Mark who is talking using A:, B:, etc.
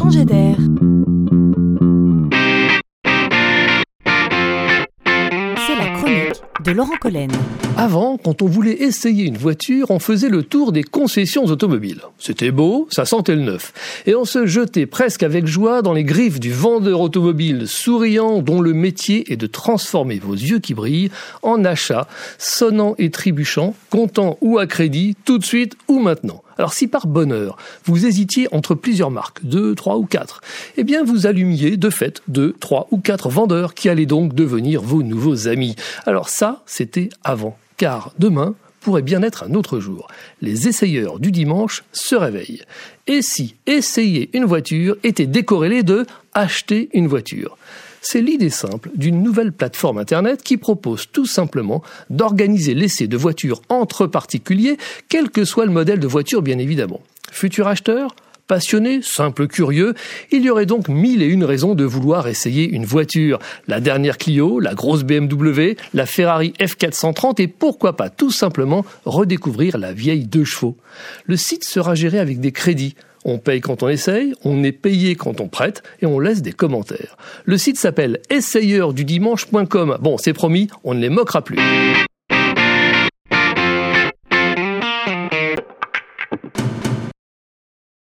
A: changer d'air. C'est la chronique de Laurent Collen.
B: Avant, quand on voulait essayer une voiture, on faisait le tour des concessions automobiles. C'était beau, ça sentait le neuf. Et on se jetait presque avec joie dans les griffes du vendeur automobile souriant dont le métier est de transformer vos yeux qui brillent en achats, sonnant et trébuchant, comptant ou à crédit, tout de suite ou maintenant. Alors si par bonheur, vous hésitiez entre plusieurs marques, deux, trois ou quatre, eh bien vous allumiez de fait deux, trois ou quatre vendeurs qui allaient donc devenir vos nouveaux amis. Alors ça, c'était avant. Car demain pourrait bien être un autre jour. Les essayeurs du dimanche se réveillent. Et si essayer une voiture était décorrélé de acheter une voiture? C'est l'idée simple d'une nouvelle plateforme Internet qui propose tout simplement d'organiser l'essai de voitures entre particuliers, quel que soit le modèle de voiture bien évidemment. Futur acheteur? Passionné, simple curieux, il y aurait donc mille et une raisons de vouloir essayer une voiture. La dernière Clio, la grosse BMW, la Ferrari F430 et pourquoi pas tout simplement redécouvrir la vieille deux chevaux. Le site sera géré avec des crédits. On paye quand on essaye, on est payé quand on prête et on laisse des commentaires. Le site s'appelle essayeurdudimanche.com. Bon, c'est promis, on ne les moquera plus.